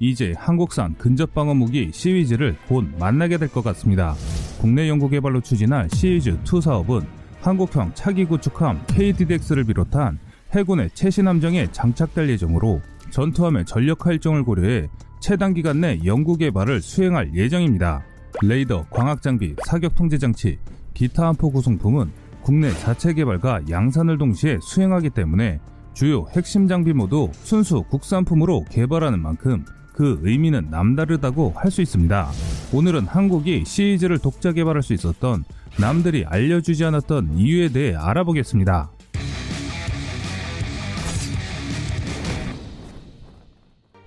이제 한국산 근접방어 무기 시위즈를 곧 만나게 될 것 같습니다. 국내 연구개발로 추진할 시위즈2 사업은 한국형 차기 구축함 KDDX를 비롯한 해군의 최신 함정에 장착될 예정으로 전투함의 전력 활정을 고려해 최단 기간 내 연구 개발을 수행할 예정입니다. 레이더, 광학 장비, 사격 통제 장치, 기타 함포 구성품은 국내 자체 개발과 양산을 동시에 수행하기 때문에 주요 핵심 장비 모두 순수 국산품으로 개발하는 만큼 그 의미는 남다르다고 할 수 있습니다. 오늘은 한국이 시리즈를 독자 개발할 수 있었던 남들이 알려주지 않았던 이유에 대해 알아보겠습니다.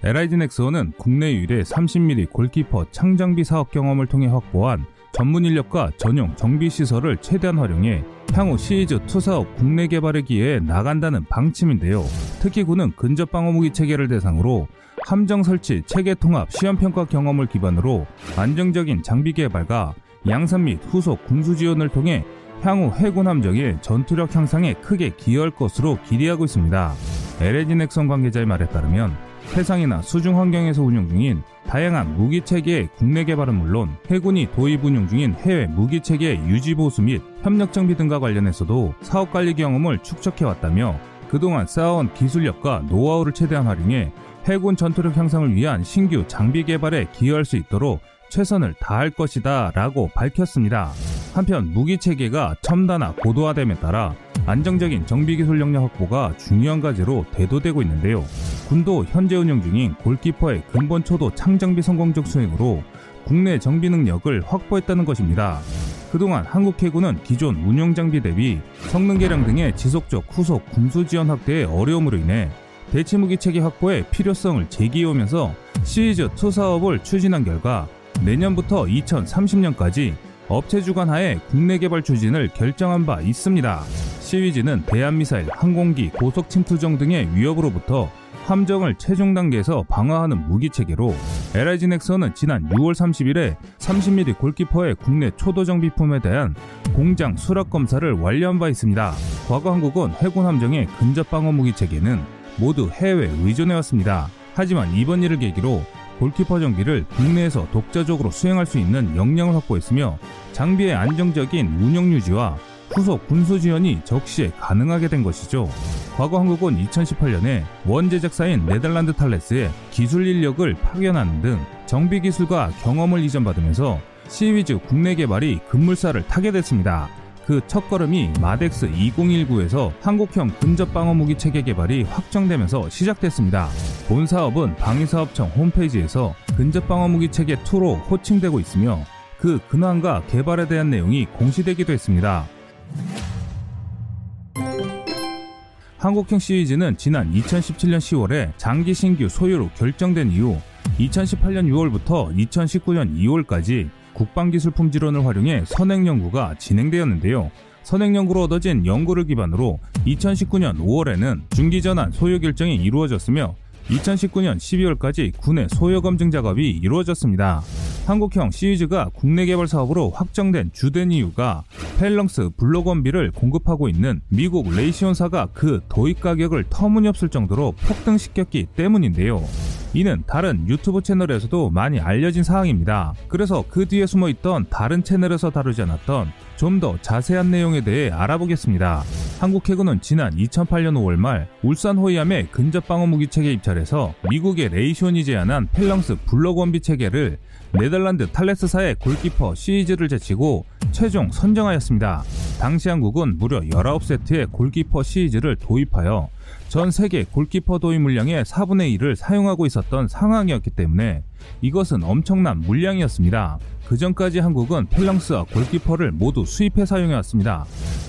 LID 넥스원은 국내 유일의 30mm 골키퍼 창장비 사업 경험을 통해 확보한 전문 인력과 전용 정비 시설을 최대한 활용해 향후 시리즈 2 사업 국내 개발에 기해 나간다는 방침인데요. 특히 군은 근접 방어 무기 체계를 대상으로 함정 설치, 체계 통합, 시험 평가 경험을 기반으로 안정적인 장비 개발과 양산 및 후속 군수 지원을 통해 향후 해군 함정의 전투력 향상에 크게 기여할 것으로 기대하고 있습니다. LG 넥선 관계자의 말에 따르면 해상이나 수중 환경에서 운영 중인 다양한 무기 체계의 국내 개발은 물론 해군이 도입 운용 중인 해외 무기 체계 유지 보수 및 협력 정비 등과 관련해서도 사업 관리 경험을 축적해 왔다며 그동안 쌓아온 기술력과 노하우를 최대한 활용해 해군 전투력 향상을 위한 신규 장비 개발에 기여할 수 있도록 최선을 다할 것이다 라고 밝혔습니다. 한편 무기 체계가 첨단화 고도화됨에 따라 안정적인 정비기술 역량 확보가 중요한 과제로 대두되고 있는데요. 군도 현재 운영 중인 골키퍼의 근본 초도 창정비 성공적 수행으로 국내 정비 능력을 확보했다는 것입니다. 그동안 한국 해군은 기존 운용 장비 대비 성능 개량 등의 지속적 후속 군수 지원 확대의 어려움으로 인해 대체무기 체계 확보의 필요성을 제기해오면서 시리즈 2 사업을 추진한 결과 내년부터 2030년까지 업체 주관 하에 국내 개발 추진을 결정한 바 있습니다. 시위즈는 대한미사일, 항공기, 고속 침투정 등의 위협으로부터 함정을 최종 단계에서 방어하는 무기 체계로 LIG 넥슨은 지난 6월 30일에 30mm 골키퍼의 국내 초도 정비품에 대한 공장 수락 검사를 완료한 바 있습니다. 과거 한국은 해군 함정의 근접 방어 무기 체계는 모두 해외 의존해 왔습니다. 하지만 이번 일을 계기로 골키퍼 전기를 국내에서 독자적으로 수행할 수 있는 역량을 확보했으며 장비의 안정적인 운영 유지와 후속 군수 지원이 적시에 가능하게 된 것이죠. 과거 한국은 2018년에 원 제작사인 네덜란드 탈레스에 기술 인력을 파견하는 등 정비 기술과 경험을 이전받으면서 시위즈 국내 개발이 급물살을 타게 됐습니다. 그 첫걸음이 마덱스 2019에서 한국형 근접 방어 무기 체계 개발이 확정되면서 시작됐습니다. 본 사업은 방위사업청 홈페이지에서 근접 방어 무기 체계 2로 호칭되고 있으며 그 근황과 개발에 대한 내용이 공시되기도 했습니다. 한국형 시리즈는 지난 2017년 10월에 장기 신규 소유로 결정된 이후 2018년 6월부터 2019년 2월까지 국방기술 품질원을 활용해 선행 연구가 진행되었는데요. 선행 연구로 얻어진 연구를 기반으로 2019년 5월에는 중기전환 소요 결정이 이루어졌으며 2019년 12월까지 군의 소요 검증 작업이 이루어졌습니다. 한국형 시리즈가 국내 개발 사업으로 확정된 주된 이유가 펠렁스 블록원비를 공급하고 있는 미국 레이시온사가 그 도입 가격을 터무니없을 정도로 폭등시켰기 때문인데요. 이는 다른 유튜브 채널에서도 많이 알려진 사항입니다. 그래서 그 뒤에 숨어 있던 다른 채널에서 다루지 않았던 좀 더 자세한 내용에 대해 알아보겠습니다. 한국 해군은 지난 2008년 5월 말 울산 호위함의 근접 방어 무기 체계 입찰에서 미국의 레이시온이 제안한 Phalanx Block 1B 체계를 네덜란드 탈레스사의 골키퍼 CIWS를 제치고 최종 선정하였습니다. 당시 한국은 무려 19세트의 골키퍼 CIWS를 도입하여 전 세계 골키퍼 도입 물량의 4분의 1을 사용하고 있었던 상황이었기 때문에 이것은 엄청난 물량이었습니다. 그 전까지 한국은 펠렁스와 골키퍼를 모두 수입해 사용해왔습니다.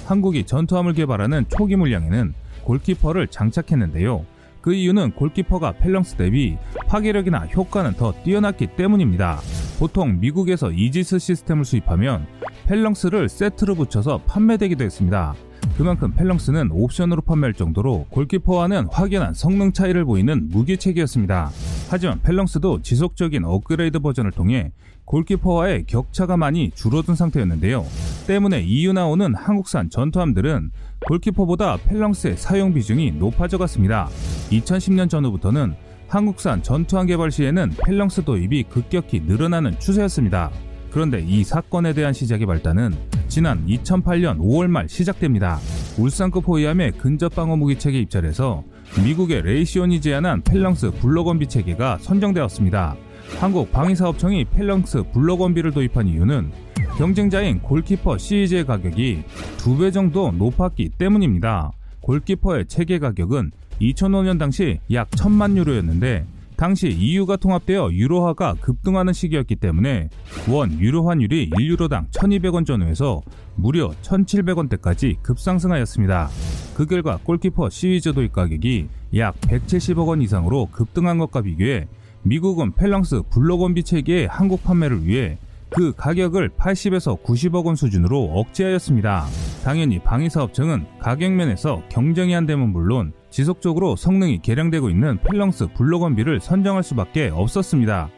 한국이 전투함을 개발하는 초기 물량에는 골키퍼를 장착했는데요. 그 이유는 골키퍼가 펠렁스 대비 파괴력이나 효과는 더 뛰어났기 때문입니다. 보통 미국에서 이지스 시스템을 수입하면 펠렁스를 세트로 붙여서 판매되기도 했습니다. 그만큼 펠렁스는 옵션으로 판매할 정도로 골키퍼와는 확연한 성능 차이를 보이는 무기체계였습니다. 하지만 펠렁스도 지속적인 업그레이드 버전을 통해 골키퍼와의 격차가 많이 줄어든 상태였는데요. 때문에 EU 나오는 한국산 전투함들은 골키퍼보다 펠렁스의 사용 비중이 높아져 갔습니다. 2010년 전후부터는 한국산 전투함 개발 시에는 펠렁스 도입이 급격히 늘어나는 추세였습니다. 그런데 이 사건에 대한 시작의 발단은 지난 2008년 5월 말 시작됩니다. 울산급 호위함의 근접 방어 무기 체계 입찰에서 미국의 레이시온이 제안한 Phalanx Block 1B 체계가 선정되었습니다. 한국 방위사업청이 Phalanx Block 1B를 도입한 이유는 경쟁자인 골키퍼 CIWS의 가격이 두 배 정도 높았기 때문입니다. 골키퍼의 체계 가격은 2005년 당시 약 1000만 유로였는데 당시 EU가 통합되어 유로화가 급등하는 시기였기 때문에 원 유로 환율이 1유로당 1200원 전후에서 무려 1700원대까지 급상승하였습니다. 그 결과 골키퍼 CIWS 도입 가격이 약 170억 원 이상으로 급등한 것과 비교해 미국은 Phalanx Block 1B 체계의 한국 판매를 위해 그 가격을 80에서 90억 원 수준으로 억제하였습니다. 당연히 방위사업청은 가격면에서 경쟁이 안 되면 물론 지속적으로 성능이 개량되고 있는 Phalanx Block 1B를 선정할 수밖에 없었습니다.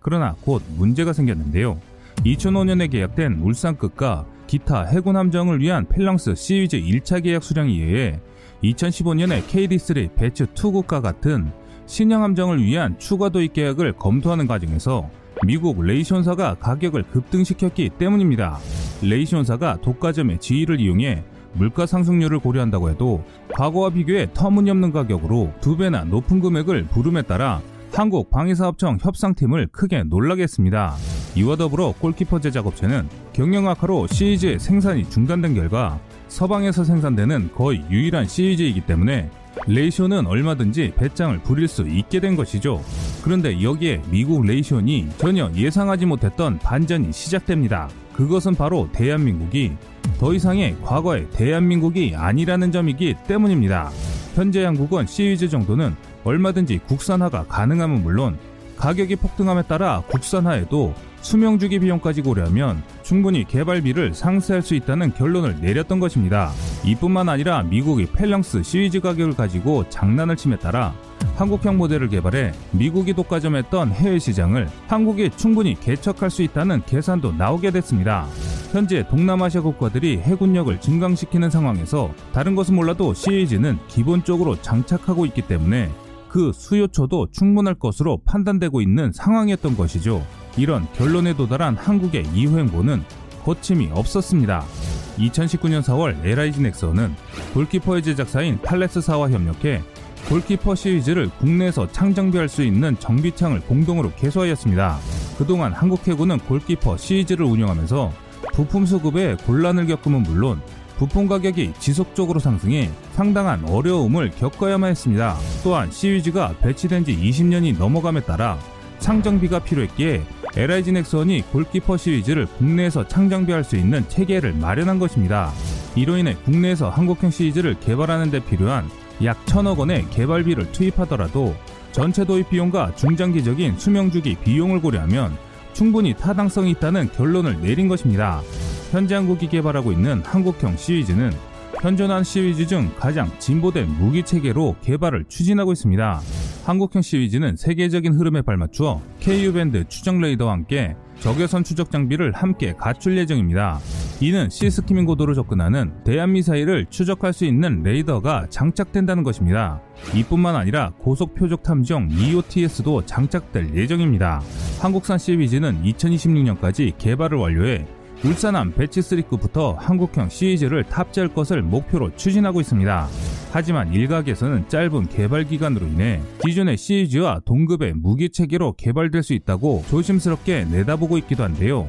그러나 곧 문제가 생겼는데요. 2005년에 계약된 울산급과 기타 해군 함정을 위한 Phalanx CIWS 1차 계약 수량에 의해 2015년에 KD3 배츠 2국과 같은 신형 함정을 위한 추가 도입 계약을 검토하는 과정에서 미국 레이시온사가 가격을 급등시켰기 때문입니다. 레이시온사가 독과점의 지위를 이용해 물가 상승률을 고려한다고 해도 과거와 비교해 터무니없는 가격으로 두 배나 높은 금액을 부름에 따라 한국 방위사업청 협상팀을 크게 놀라게 했습니다. 이와 더불어 골키퍼 제작업체는 경영 악화로 CIWS의 생산이 중단된 결과 서방에서 생산되는 거의 유일한 CIWS이기 때문에 레이시온은 얼마든지 배짱을 부릴 수 있게 된 것이죠. 그런데 여기에 미국 레이시온이 전혀 예상하지 못했던 반전이 시작됩니다. 그것은 바로 대한민국이 더 이상의 과거의 대한민국이 아니라는 점이기 때문입니다. 현재 한국은 시위즈 정도는 얼마든지 국산화가 가능함은 물론 가격이 폭등함에 따라 국산화에도 수명주기 비용까지 고려하면 충분히 개발비를 상쇄할 수 있다는 결론을 내렸던 것입니다. 이뿐만 아니라 미국이 펠랑스 시위즈 가격을 가지고 장난을 침에 따라 한국형 모델을 개발해 미국이 독과점했던 해외 시장을 한국이 충분히 개척할 수 있다는 계산도 나오게 됐습니다. 현재 동남아시아 국가들이 해군력을 증강시키는 상황에서 다른 것은 몰라도 시위즈는 기본적으로 장착하고 있기 때문에 그 수요처도 충분할 것으로 판단되고 있는 상황이었던 것이죠. 이런 결론에 도달한 한국의 이후 행보는 거침이 없었습니다. 2019년 4월 LIG 넥슨은 골키퍼의 제작사인 팔레스사와 협력해 골키퍼 시리즈를 국내에서 창정비할 수 있는 정비창을 공동으로 개소하였습니다. 그동안 한국 해군은 골키퍼 시리즈를 운영하면서 부품 수급에 곤란을 겪음은 물론 부품 가격이 지속적으로 상승해 상당한 어려움을 겪어야만 했습니다. 또한 시위즈가 배치된 지 20년이 넘어감에 따라 창정비가 필요했기에 LIG 넥슨이 골키퍼 시리즈를 국내에서 창정비할 수 있는 체계를 마련한 것입니다. 이로 인해 국내에서 한국형 시리즈를 개발하는 데 필요한 약 천억 원의 개발비를 투입하더라도 전체 도입 비용과 중장기적인 수명주기 비용을 고려하면 충분히 타당성이 있다는 결론을 내린 것입니다. 현재 한국이 개발하고 있는 한국형 시위즈는 현존한 시위즈 중 가장 진보된 무기 체계로 개발을 추진하고 있습니다. 한국형 시위즈는 세계적인 흐름에 발맞추어 KU-밴드 추적 레이더와 함께 적외선 추적 장비를 함께 갖출 예정입니다. 이는 시스키밍 고도로 접근하는 대한 미사일을 추적할 수 있는 레이더가 장착된다는 것입니다. 이뿐만 아니라 고속 표적 탐정 EOTS도 장착될 예정입니다. 한국산 시위즈는 2026년까지 개발을 완료해 울산함 Batch 3급부터 한국형 CIWS를 탑재할 것을 목표로 추진하고 있습니다. 하지만 일각에서는 짧은 개발 기간으로 인해 기존의 CIWS와 동급의 무기 체계로 개발될 수 있다고 조심스럽게 내다보고 있기도 한데요.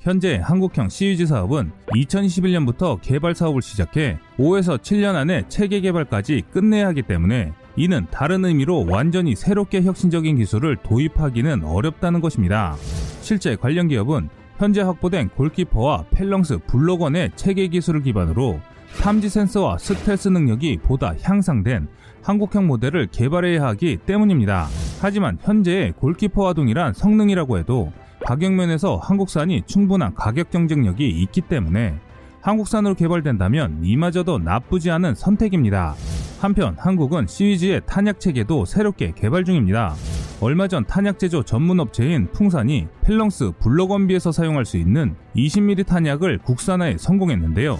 현재 한국형 CIWS 사업은 2021년부터 개발 사업을 시작해 5에서 7년 안에 체계 개발까지 끝내야 하기 때문에 이는 다른 의미로 완전히 새롭게 혁신적인 기술을 도입하기는 어렵다는 것입니다. 실제 관련 기업은 현재 확보된 골키퍼와 펠렁스 블록원의 체계 기술을 기반으로 탐지 센서와 스텔스 능력이 보다 향상된 한국형 모델을 개발해야 하기 때문입니다. 하지만 현재의 골키퍼와 동일한 성능이라고 해도 가격 면에서 한국산이 충분한 가격 경쟁력이 있기 때문에 한국산으로 개발된다면 이마저도 나쁘지 않은 선택입니다. 한편 한국은 시위즈의 탄약 체계도 새롭게 개발 중입니다. 얼마 전 탄약 제조 전문 업체인 풍산이 Phalanx Block One B에서 사용할 수 있는 20mm 탄약을 국산화에 성공했는데요.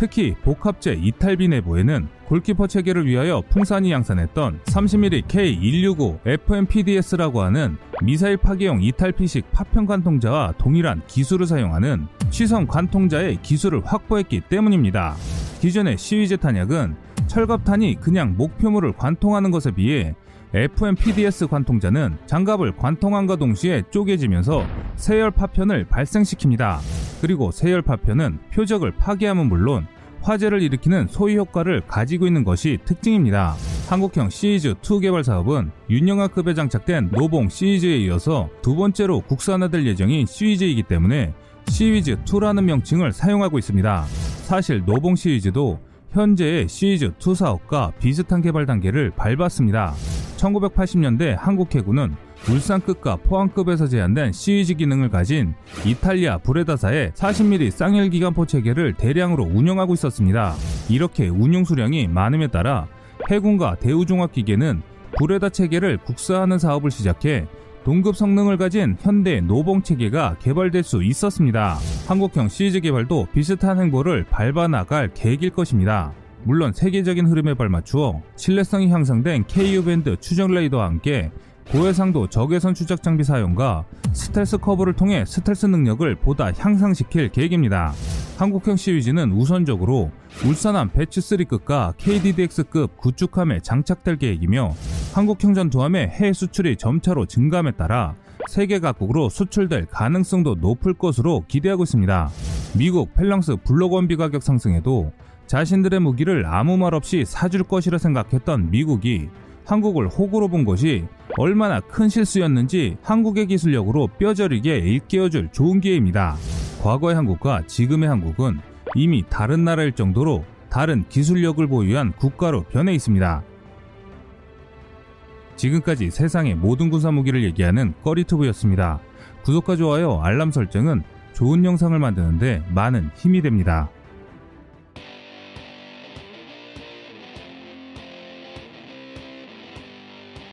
특히 복합재 이탈피 내부에는 골키퍼 체계를 위하여 풍산이 양산했던 30mm K165 FMPDS라고 하는 미사일 파괴용 이탈피식 파편 관통자와 동일한 기술을 사용하는 취성 관통자의 기술을 확보했기 때문입니다. 기존의 CIWS 탄약은 철갑탄이 그냥 목표물을 관통하는 것에 비해 FMPDS 관통자는 장갑을 관통함과 동시에 쪼개지면서 세열 파편을 발생시킵니다. 그리고 세열 파편은 표적을 파괴함은 물론 화재를 일으키는 소위 효과를 가지고 있는 것이 특징입니다. 한국형 시리즈2 개발 사업은 윤영아급에 장착된 노봉 시리즈에 이어서 두 번째로 국산화될 예정인 시리즈이기 때문에 시리즈2라는 명칭을 사용하고 있습니다. 사실 노봉 CIWS도 현재의 CIWS2 사업과 비슷한 개발 단계를 밟았습니다. 1980년대 한국 해군은 울산급과 포항급에서 제한된 CIWS 기능을 가진 이탈리아 브레다사의 40mm 쌍열 기관 포 체계를 대량으로 운영하고 있었습니다. 이렇게 운용 수량이 많음에 따라 해군과 대우종합기계는 브레다 체계를 국산화하는 사업을 시작해 동급 성능을 가진 현재 노봉 체계가 개발될 수 있었습니다. 한국형 CIWS 개발도 비슷한 행보를 밟아 나갈 계획일 것입니다. 물론 세계적인 흐름에 발맞추어 신뢰성이 향상된 Ku band 추적 레이더와 함께 고해상도 적외선 추적 장비 사용과 스텔스 커버를 통해 스텔스 능력을 보다 향상시킬 계획입니다. 한국형 CIWS는 우선적으로 울산함 Batch 3급과 KDDX급 구축함에 장착될 계획이며 한국형 전투함의 해외 수출이 점차로 증가함에 따라 세계 각국으로 수출될 가능성도 높을 것으로 기대하고 있습니다. 미국 펠랑스 블록 원비 가격 상승에도 자신들의 무기를 아무 말 없이 사줄 것이라 생각했던 미국이 한국을 호구로 본 것이 얼마나 큰 실수였는지 한국의 기술력으로 뼈저리게 일깨워줄 좋은 기회입니다. 과거의 한국과 지금의 한국은 이미 다른 나라일 정도로 다른 기술력을 보유한 국가로 변해 있습니다. 지금까지 세상의 모든 군사 무기를 얘기하는 꺼리투브였습니다. 구독과 좋아요, 알람 설정은 좋은 영상을 만드는데 많은 힘이 됩니다.